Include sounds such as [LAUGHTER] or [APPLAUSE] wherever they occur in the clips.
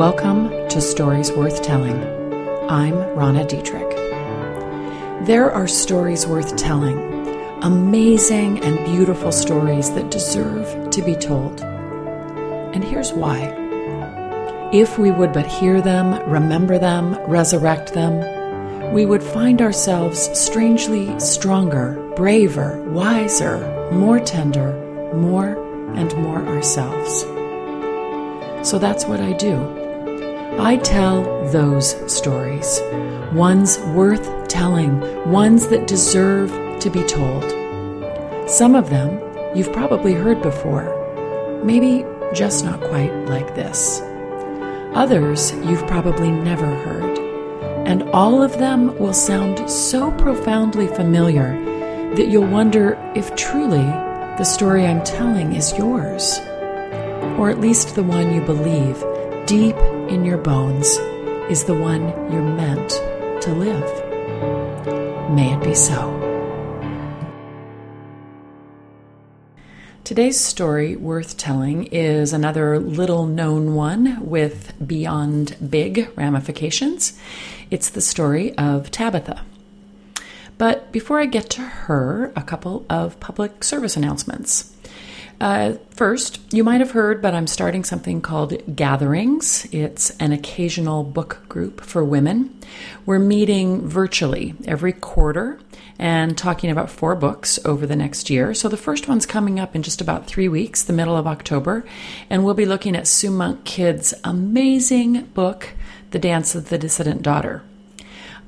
Welcome to Stories Worth Telling. I'm Ronna Detrick. There are stories worth telling, amazing and beautiful stories that deserve to be told. And here's why. If we would but hear them, remember them, resurrect them, we would find ourselves strangely stronger, braver, wiser, more tender, more and more ourselves. So that's what I do. I tell those stories, ones worth telling, ones that deserve to be told. Some of them you've probably heard before, maybe just not quite like this. Others you've probably never heard, and all of them will sound so profoundly familiar that you'll wonder if truly the story I'm telling is yours, or at least the one you believe deep in your bones is the one you're meant to live. May it be so. Today's story worth telling is another little known one with beyond big ramifications. It's the story of Tabitha. But before I get to her, a couple of public service announcements. Uh, first, you might have heard, but I'm starting something called Gatherings. It's an occasional book group for women. We're meeting virtually every quarter and talking about four books over the next year. So the first one's coming up in just about three weeks, the middle of October, and we'll be looking at Sue Monk Kidd's amazing book, The Dance of the Dissident Daughter.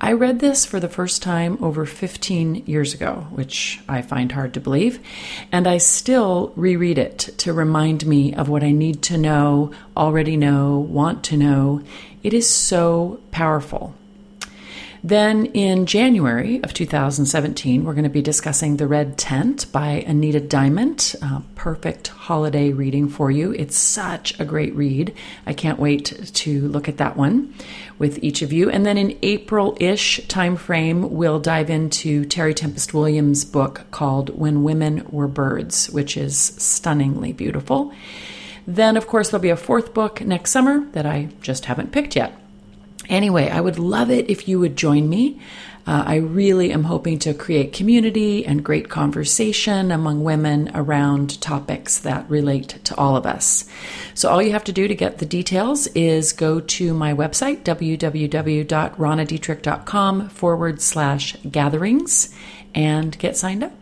I read this for the first time over 15 years ago, which I find hard to believe, and I still reread it to remind me of what I need to know, already know, want to know. It is so powerful. Then in January of 2017, we're going to be discussing The Red Tent by Anita Diamant. Uh, perfect holiday reading for you. It's such a great read. I can't wait to look at that one with each of you. And then in April-ish timeframe, we'll dive into Terry Tempest Williams' book called When Women Were Birds, which is stunningly beautiful. Then, of course, there'll be a fourth book next summer that I just haven't picked yet. Anyway, I would love it if you would join me. Uh, I really am hoping to create community and great conversation among women around topics that relate to all of us. So, all you have to do to get the details is go to my website, www.ronnadetrick.com forward slash gatherings, and get signed up.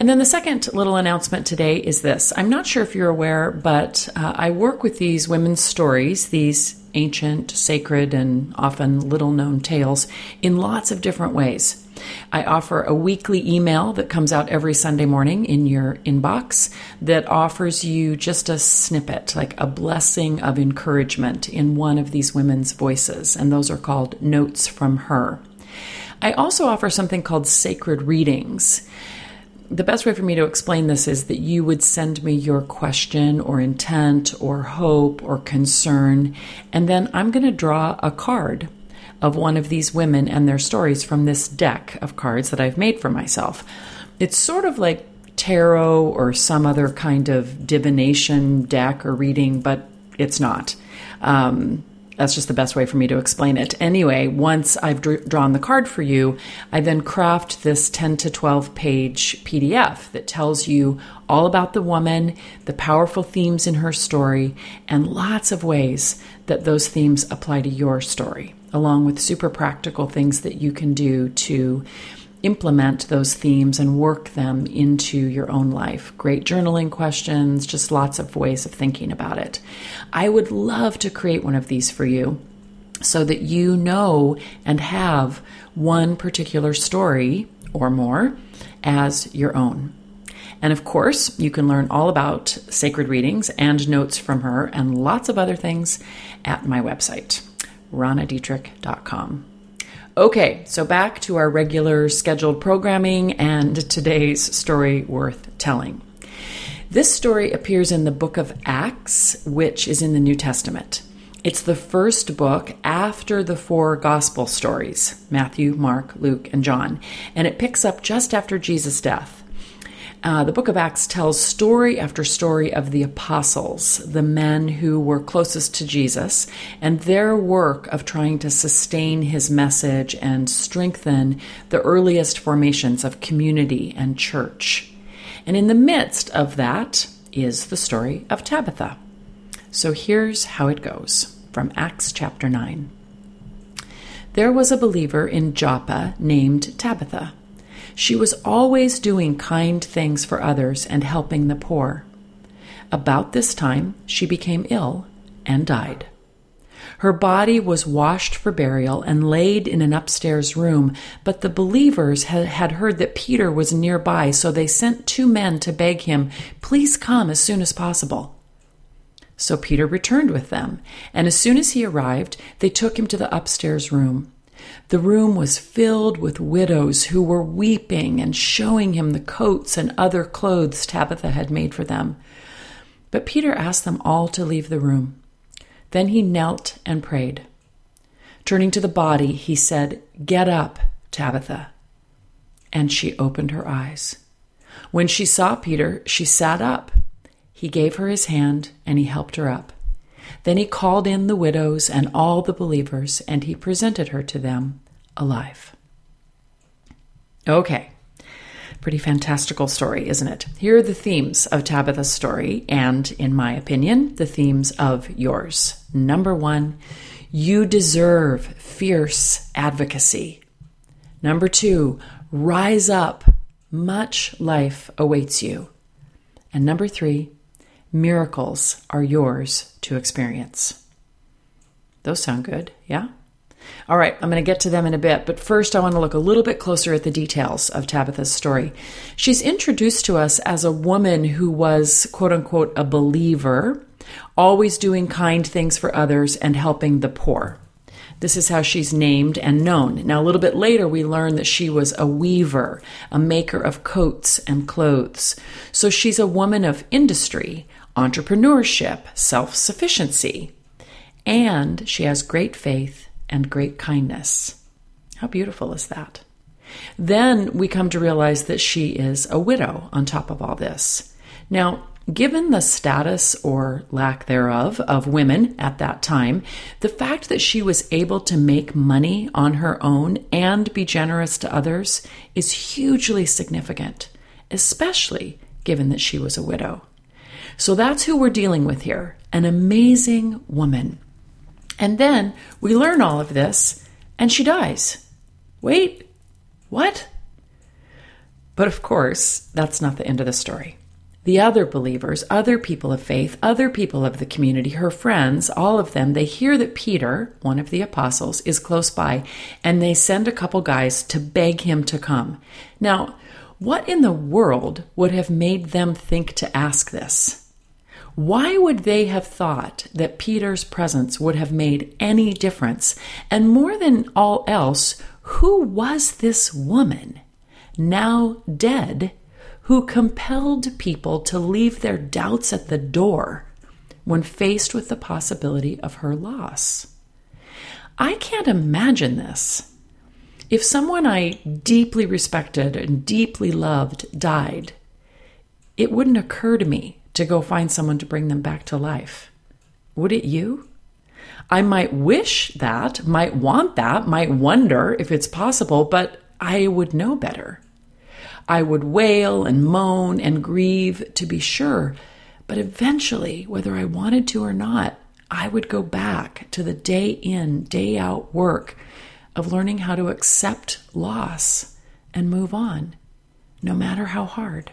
And then the second little announcement today is this I'm not sure if you're aware, but uh, I work with these women's stories, these ancient, sacred, and often little known tales in lots of different ways. I offer a weekly email that comes out every Sunday morning in your inbox that offers you just a snippet, like a blessing of encouragement in one of these women's voices, and those are called Notes from Her. I also offer something called Sacred Readings the best way for me to explain this is that you would send me your question or intent or hope or concern, and then I'm going to draw a card of one of these women and their stories from this deck of cards that I've made for myself. It's sort of like tarot or some other kind of divination deck or reading, but it's not. Um, that's just the best way for me to explain it. Anyway, once I've dr- drawn the card for you, I then craft this 10 to 12 page PDF that tells you all about the woman, the powerful themes in her story, and lots of ways that those themes apply to your story, along with super practical things that you can do to implement those themes and work them into your own life. Great journaling questions, just lots of ways of thinking about it. I would love to create one of these for you so that you know and have one particular story or more as your own. And of course, you can learn all about sacred readings and notes from her and lots of other things at my website, ronnadetrick.com. Okay, so back to our regular scheduled programming and today's story worth telling. This story appears in the book of Acts, which is in the New Testament. It's the first book after the four gospel stories Matthew, Mark, Luke, and John, and it picks up just after Jesus' death. Uh, the book of Acts tells story after story of the apostles, the men who were closest to Jesus, and their work of trying to sustain his message and strengthen the earliest formations of community and church. And in the midst of that is the story of Tabitha. So here's how it goes from Acts chapter 9. There was a believer in Joppa named Tabitha. She was always doing kind things for others and helping the poor. About this time, she became ill and died. Her body was washed for burial and laid in an upstairs room, but the believers had, heard that Peter was nearby, so they sent two men to beg him, Please come as soon as possible. So Peter returned with them, and as soon as he arrived, they took him to the upstairs room. The room was filled with widows who were weeping and showing him the coats and other clothes Tabitha had made for them. But Peter asked them all to leave the room. Then he knelt and prayed. Turning to the body, he said, Get up, Tabitha. And she opened her eyes. When she saw Peter, she sat up. He gave her his hand and he helped her up. Then he called in the widows and all the believers, and he presented her to them alive. Okay, pretty fantastical story, isn't it? Here are the themes of Tabitha's story, and in my opinion, the themes of yours. Number one, you deserve fierce advocacy. Number two, rise up. Much life awaits you. And number three, miracles are yours to experience. Those sound good, yeah? All right, I'm going to get to them in a bit, but first I want to look a little bit closer at the details of Tabitha's story. She's introduced to us as a woman who was, quote unquote, a believer, always doing kind things for others and helping the poor. This is how she's named and known. Now, a little bit later, we learn that she was a weaver, a maker of coats and clothes. So she's a woman of industry, entrepreneurship, self sufficiency, and she has great faith and great kindness. How beautiful is that? Then we come to realize that she is a widow on top of all this. Now, given the status or lack thereof of women at that time, the fact that she was able to make money on her own and be generous to others is hugely significant, especially given that she was a widow. So that's who we're dealing with here an amazing woman. And then we learn all of this, and she dies. Wait, what? But of course, that's not the end of the story. The other believers, other people of faith, other people of the community, her friends, all of them, they hear that Peter, one of the apostles, is close by, and they send a couple guys to beg him to come. Now, what in the world would have made them think to ask this? Why would they have thought that Peter's presence would have made any difference? And more than all else, who was this woman, now dead, who compelled people to leave their doubts at the door when faced with the possibility of her loss? I can't imagine this. If someone I deeply respected and deeply loved died, it wouldn't occur to me to go find someone to bring them back to life. Would it you? I might wish that, might want that, might wonder if it's possible, but I would know better. I would wail and moan and grieve to be sure, but eventually, whether I wanted to or not, I would go back to the day in, day out work of learning how to accept loss and move on, no matter how hard.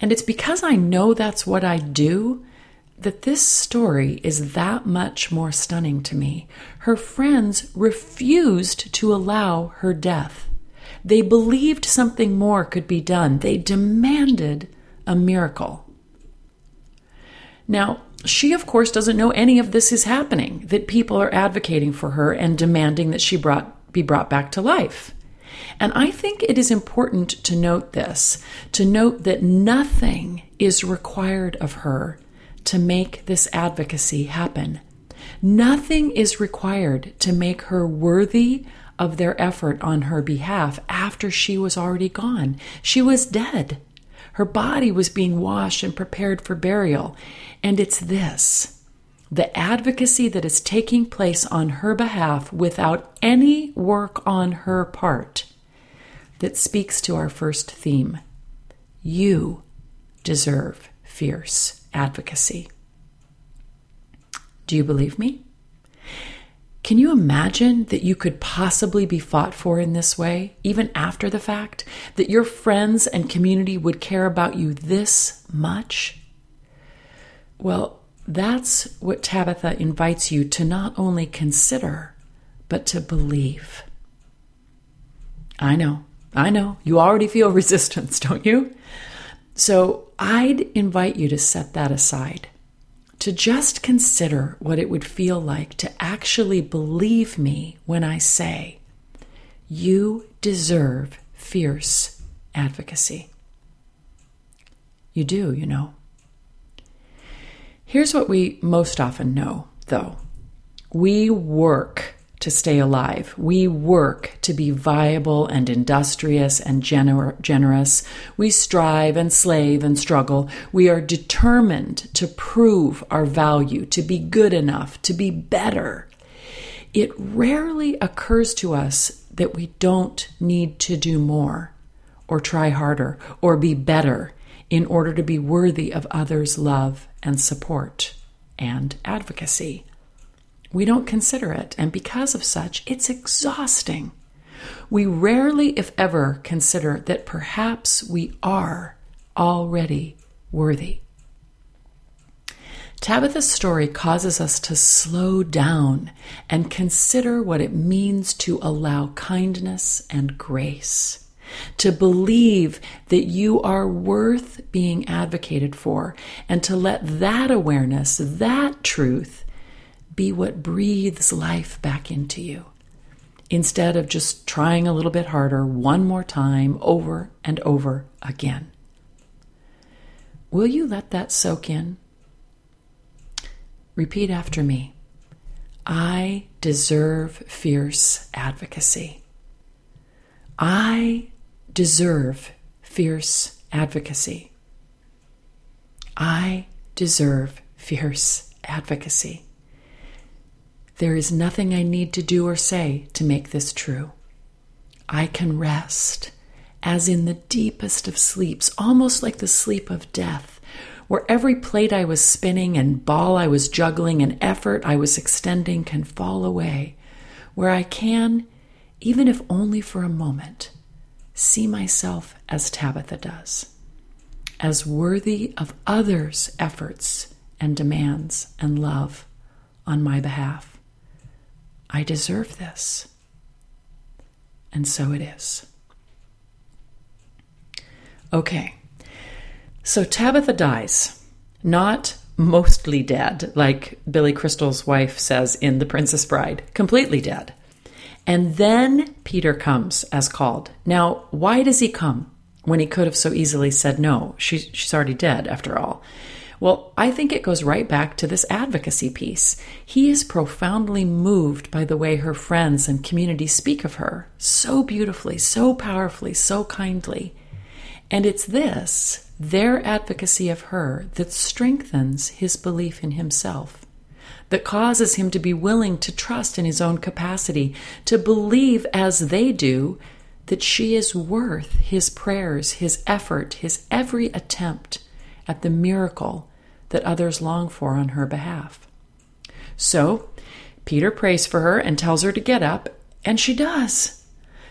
And it's because I know that's what I do that this story is that much more stunning to me. Her friends refused to allow her death. They believed something more could be done. They demanded a miracle. Now, she, of course, doesn't know any of this is happening, that people are advocating for her and demanding that she brought, be brought back to life. And I think it is important to note this to note that nothing is required of her to make this advocacy happen. Nothing is required to make her worthy of their effort on her behalf after she was already gone. She was dead. Her body was being washed and prepared for burial. And it's this the advocacy that is taking place on her behalf without any work on her part that speaks to our first theme. You deserve fierce advocacy. Do you believe me? Can you imagine that you could possibly be fought for in this way, even after the fact? That your friends and community would care about you this much? Well, that's what Tabitha invites you to not only consider, but to believe. I know, I know, you already feel [LAUGHS] resistance, don't you? So I'd invite you to set that aside, to just consider what it would feel like to actually believe me when I say, you deserve fierce advocacy. You do, you know. Here's what we most often know, though we work to stay alive. We work to be viable and industrious and gener- generous. We strive and slave and struggle. We are determined to prove our value, to be good enough, to be better. It rarely occurs to us that we don't need to do more or try harder or be better in order to be worthy of others' love and support and advocacy. We don't consider it, and because of such, it's exhausting. We rarely, if ever, consider that perhaps we are already worthy. Tabitha's story causes us to slow down and consider what it means to allow kindness and grace to believe that you are worth being advocated for, and to let that awareness, that truth, be what breathes life back into you. Instead of just trying a little bit harder one more time over and over again. Will you let that soak in? Repeat after me. I deserve fierce advocacy. I deserve fierce advocacy. I deserve fierce advocacy. There is nothing I need to do or say to make this true. I can rest as in the deepest of sleeps, almost like the sleep of death, where every plate I was spinning and ball I was juggling and effort I was extending can fall away, where I can, even if only for a moment, see myself as Tabitha does, as worthy of others' efforts and demands and love on my behalf. I deserve this. And so it is. Okay, so Tabitha dies, not mostly dead, like Billy Crystal's wife says in The Princess Bride, completely dead. And then Peter comes as called. Now, why does he come when he could have so easily said no? She's, she's already dead, after all. Well, I think it goes right back to this advocacy piece. He is profoundly moved by the way her friends and community speak of her so beautifully, so powerfully, so kindly. And it's this, their advocacy of her, that strengthens his belief in himself that causes him to be willing to trust in his own capacity, to believe as they do that she is worth his prayers, his effort, his every attempt at the miracle that others long for on her behalf. So, Peter prays for her and tells her to get up, and she does.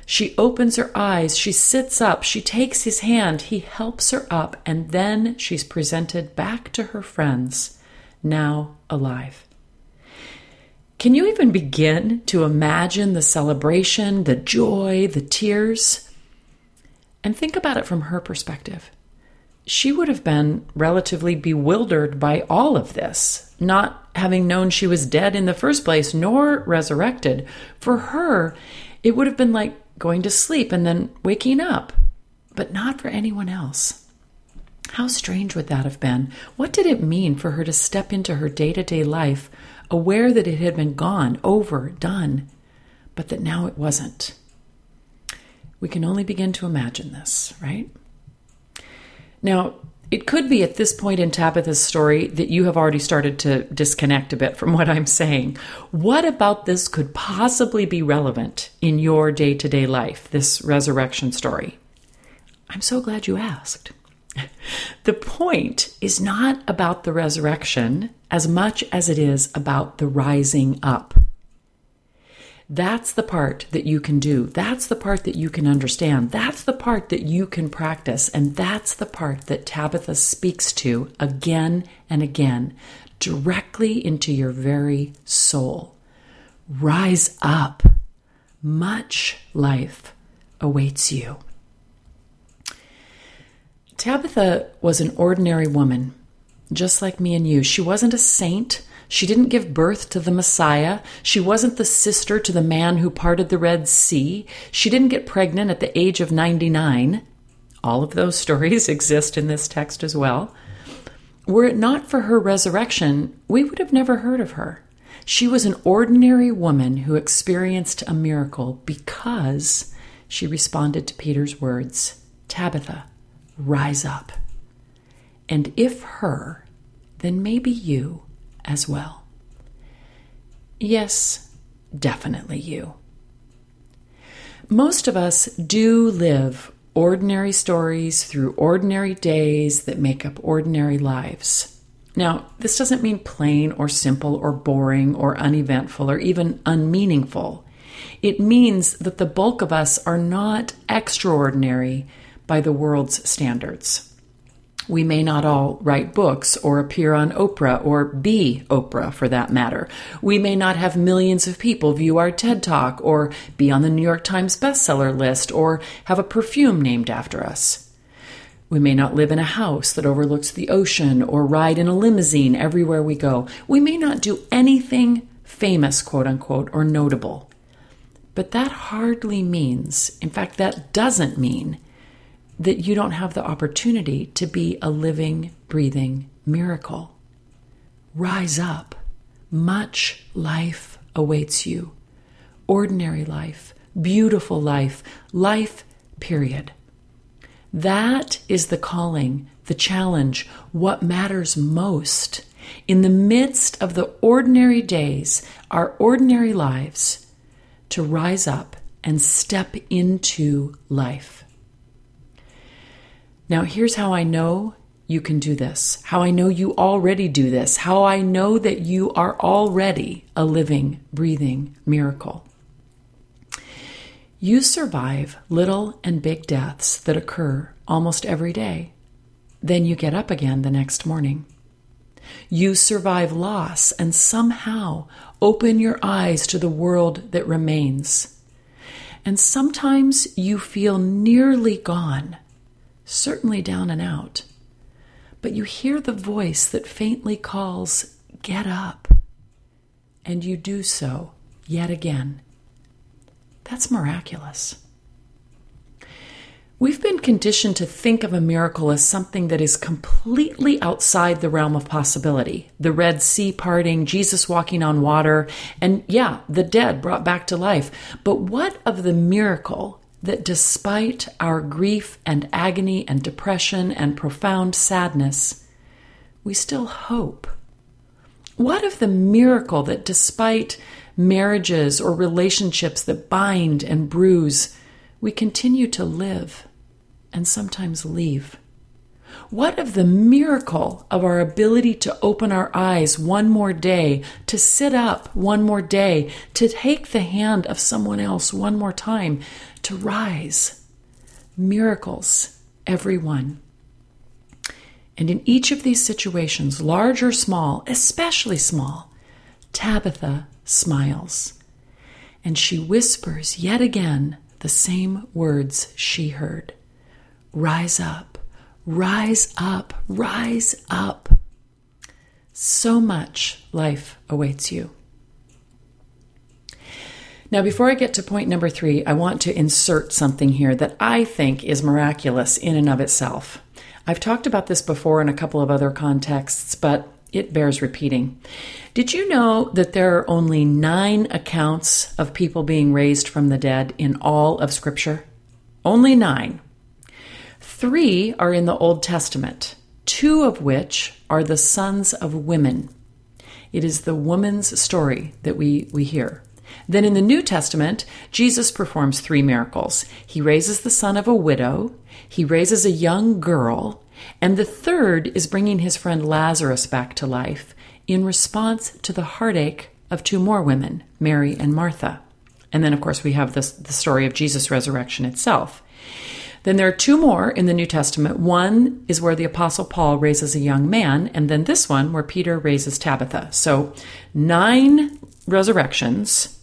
She opens her eyes, she sits up, she takes his hand, he helps her up, and then she's presented back to her friends, now alive. Can you even begin to imagine the celebration, the joy, the tears? And think about it from her perspective. She would have been relatively bewildered by all of this, not having known she was dead in the first place, nor resurrected. For her, it would have been like going to sleep and then waking up, but not for anyone else. How strange would that have been? What did it mean for her to step into her day to day life aware that it had been gone, over, done, but that now it wasn't. We can only begin to imagine this, right? Now, it could be at this point in Tabitha's story that you have already started to disconnect a bit from what I'm saying. What about this could possibly be relevant in your day to day life, this resurrection story? I'm so glad you asked. [LAUGHS] The point is not about the resurrection as much as it is about the rising up. That's the part that you can do. That's the part that you can understand. That's the part that you can practice. And that's the part that Tabitha speaks to again and again, directly into your very soul. Rise up. Much life awaits you. Tabitha was an ordinary woman, just like me and you. She wasn't a saint. She didn't give birth to the Messiah. She wasn't the sister to the man who parted the Red Sea. She didn't get pregnant at the age of 99. All of those [LAUGHS] stories exist in this text as well. Were it not for her resurrection, we would have never heard of her. She was an ordinary woman who experienced a miracle because she responded to Peter's words Tabitha, rise up. And if her, then maybe you as well. Yes, definitely you. Most of us do live ordinary stories through ordinary days that make up ordinary lives. Now, this doesn't mean plain or simple or boring or uneventful or even unmeaningful. It means that the bulk of us are not extraordinary by the world's standards. We may not all write books or appear on Oprah or be Oprah for that matter. We may not have millions of people view our TED Talk or be on the New York Times bestseller list or have a perfume named after us. We may not live in a house that overlooks the ocean or ride in a limousine everywhere we go. We may not do anything famous, quote unquote, or notable. But that hardly means, in fact, that doesn't mean that you don't have the opportunity to be a living, breathing miracle. Rise up. Much life awaits you. Ordinary life, beautiful life, life, period. That is the calling, the challenge, what matters most. In the midst of the ordinary days, our ordinary lives, to rise up and step into life. Now, here's how I know you can do this, how I know you already do this, how I know that you are already a living, breathing miracle. You survive little and big deaths that occur almost every day. Then you get up again the next morning. You survive loss and somehow open your eyes to the world that remains. And sometimes you feel nearly gone certainly down and out. But you hear the voice that faintly calls, Get up. And you do so yet again. That's miraculous. We've been conditioned to think of a miracle as something that is completely outside the realm of possibility. The Red Sea parting, Jesus walking on water, and yeah, the dead brought back to life. But what of the miracle that despite our grief and agony and depression and profound sadness, we still hope? What of the miracle that despite marriages or relationships that bind and bruise, we continue to live and sometimes leave? What of the miracle of our ability to open our eyes one more day, to sit up one more day, to take the hand of someone else one more time, to rise? Miracles, every one. And in each of these situations, large or small, especially small, Tabitha smiles. And she whispers yet again the same words she heard Rise up Rise up, rise up. So much life awaits you. Now, before I get to point number three, I want to insert something here that I think is miraculous in and of itself. I've talked about this before in a couple of other contexts, but it bears repeating. Did you know that there are only nine accounts of people being raised from the dead in all of Scripture? Only nine. Three are in the Old Testament, two of which are the sons of women. It is the woman's story that we, we hear. Then in the New Testament, Jesus performs three miracles. He raises the son of a widow, he raises a young girl, and the third is bringing his friend Lazarus back to life in response to the heartache of two more women, Mary and Martha. And then, of course, we have this, the story of Jesus' resurrection itself. Then there are two more in the New Testament. One is where the Apostle Paul raises a young man, and then this one where Peter raises Tabitha. So, nine resurrections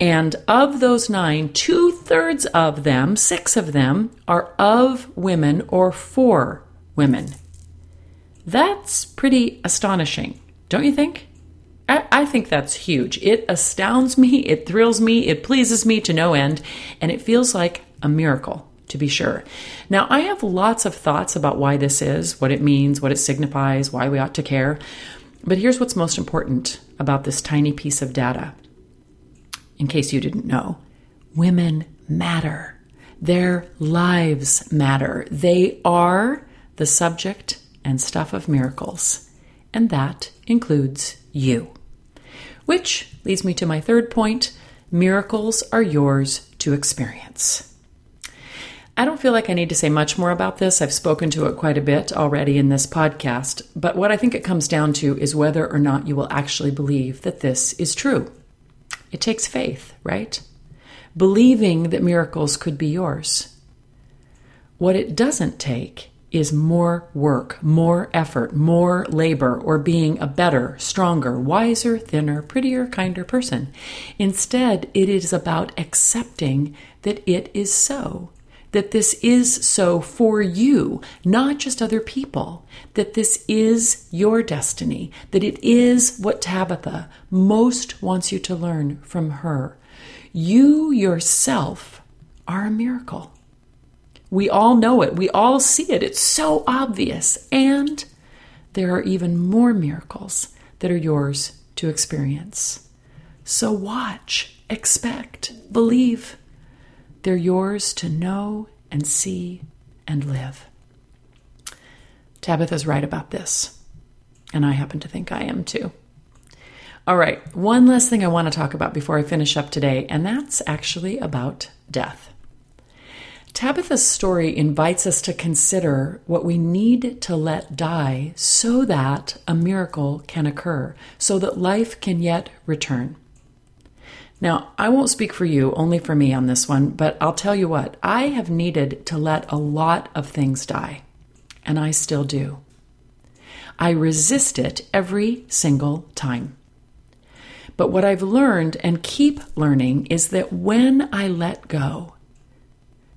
and of those nine, two thirds of them, six of them, are of women or for women. That's pretty astonishing, don't you think? I, I, think that's huge. It astounds me, it thrills me, it pleases me to no end, and it feels like a miracle, to be sure. Now, I have lots of thoughts about why this is, what it means, what it signifies, why we ought to care. But here's what's most important about this tiny piece of data in case you didn't know, women matter. Their lives matter. They are the subject and stuff of miracles, and that includes you. Which leads me to my third point miracles are yours to experience. I don't feel like I need to say much more about this. I've spoken to it quite a bit already in this podcast, but what I think it comes down to is whether or not you will actually believe that this is true. It takes faith, right? Believing that miracles could be yours. What it doesn't take is more work, more effort, more labor, or being a better, stronger, wiser, thinner, prettier, kinder person. Instead, it is about accepting that it is so that this is so for you, not just other people, that this is your destiny, that it is what Tabitha most wants you to learn from her. You yourself are a miracle. We all know it, we all see it, it's so obvious. And there are even more miracles that are yours to experience. So watch, expect, believe. They're yours to know and see and live. Tabitha's right about this, and I happen to think I am too. All right, one last thing I want to talk about before I finish up today, and that's actually about death. Tabitha's story invites us to consider what we need to let die so that a miracle can occur, so that life can yet return. Now, I won't speak for you, only for me on this one, but I'll tell you what, I have needed to let a lot of things die, and I still do. I resist it every single time. But what I've learned and keep learning is that when I let go,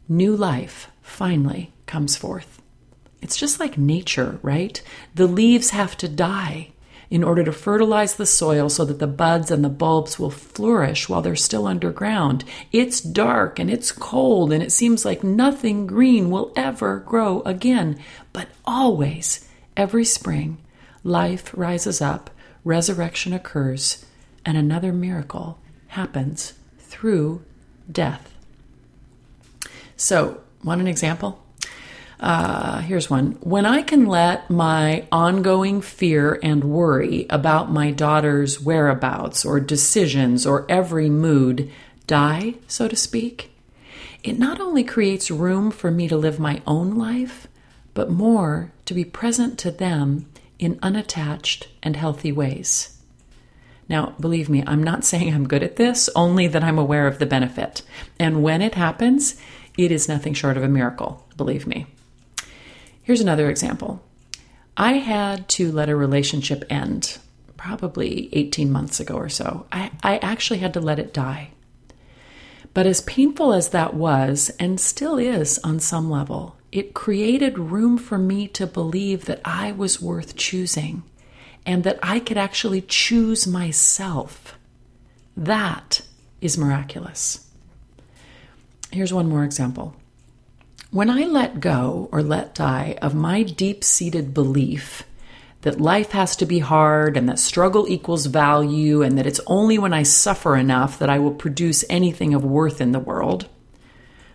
new life finally comes forth. It's just like nature, right? The leaves have to die in order to fertilize the soil so that the buds and the bulbs will flourish while they're still underground. It's dark and it's cold and it seems like nothing green will ever grow again. But always, every spring, life rises up, resurrection occurs, and another miracle happens through death. So, want an example? Uh, here's one. When I can let my ongoing fear and worry about my daughter's whereabouts or decisions or every mood die, so to speak, it not only creates room for me to live my own life, but more to be present to them in unattached and healthy ways. Now, believe me, I'm not [LAUGHS] saying I'm good at this, only that I'm aware of the benefit. And when it happens, it is nothing short of a miracle, believe me. Here's another example I had to let a relationship end probably 18 months ago or so. I, I actually had to let it die. But as painful as that was, and still is on some level, it created room for me to believe that I was worth choosing and that I could actually choose myself. That is miraculous. Here's one more example. When I let go or let die of my deep seated belief that life has to be hard and that struggle equals value and that it's only when I suffer enough that I will produce anything of worth in the world.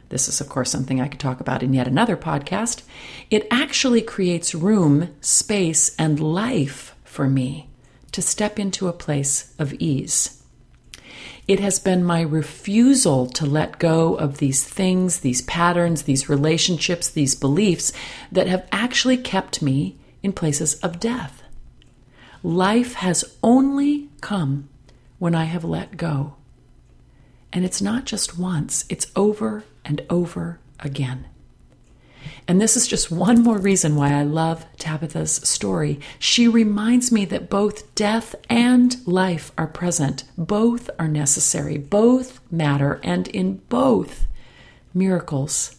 This is, of course, something I could talk about in yet another podcast. It actually creates room, space, and life for me to step into a place of ease. It has been my refusal to let go of these things, these patterns, these relationships, these beliefs that have actually kept me in places of death. Life has only come when I have let go. And it's not just once, it's over and over again. And this is just one more reason why I love Tabitha's story. She reminds me that both death and life are present, both are necessary, both matter, and in both, miracles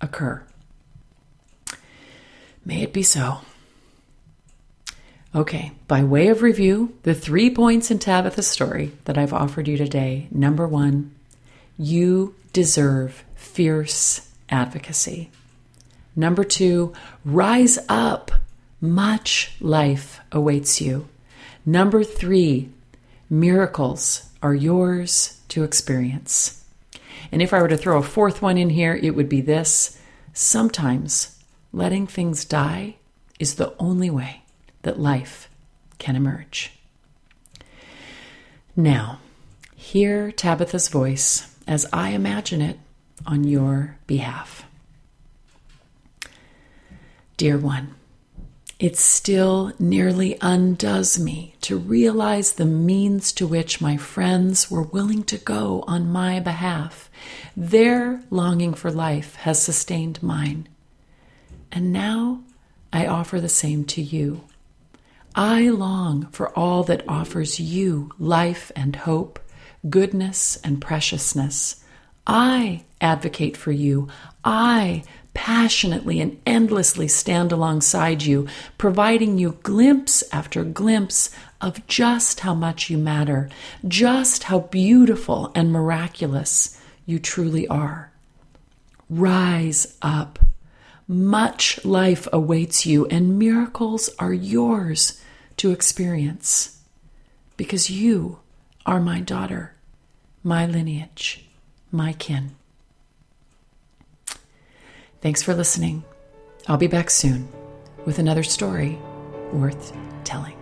occur. May it be so. Okay, by way of review, the three points in Tabitha's story that I've offered you today. Number one, you deserve fierce advocacy. Number two, rise up. Much life awaits you. Number three, miracles are yours to experience. And if I were to throw a fourth one in here, it would be this sometimes letting things die is the only way that life can emerge. Now, hear Tabitha's voice as I imagine it on your behalf. Dear one, it still nearly undoes me to realize the means to which my friends were willing to go on my behalf. Their longing for life has sustained mine. And now I offer the same to you. I long for all that offers you life and hope, goodness and preciousness. I advocate for you. I passionately and endlessly stand alongside you, providing you glimpse after glimpse of just how much you matter, just how beautiful and miraculous you truly are. Rise up. Much life awaits you, and miracles are yours to experience because you are my daughter, my lineage, my kin. Thanks for listening. I'll be back soon with another story worth telling.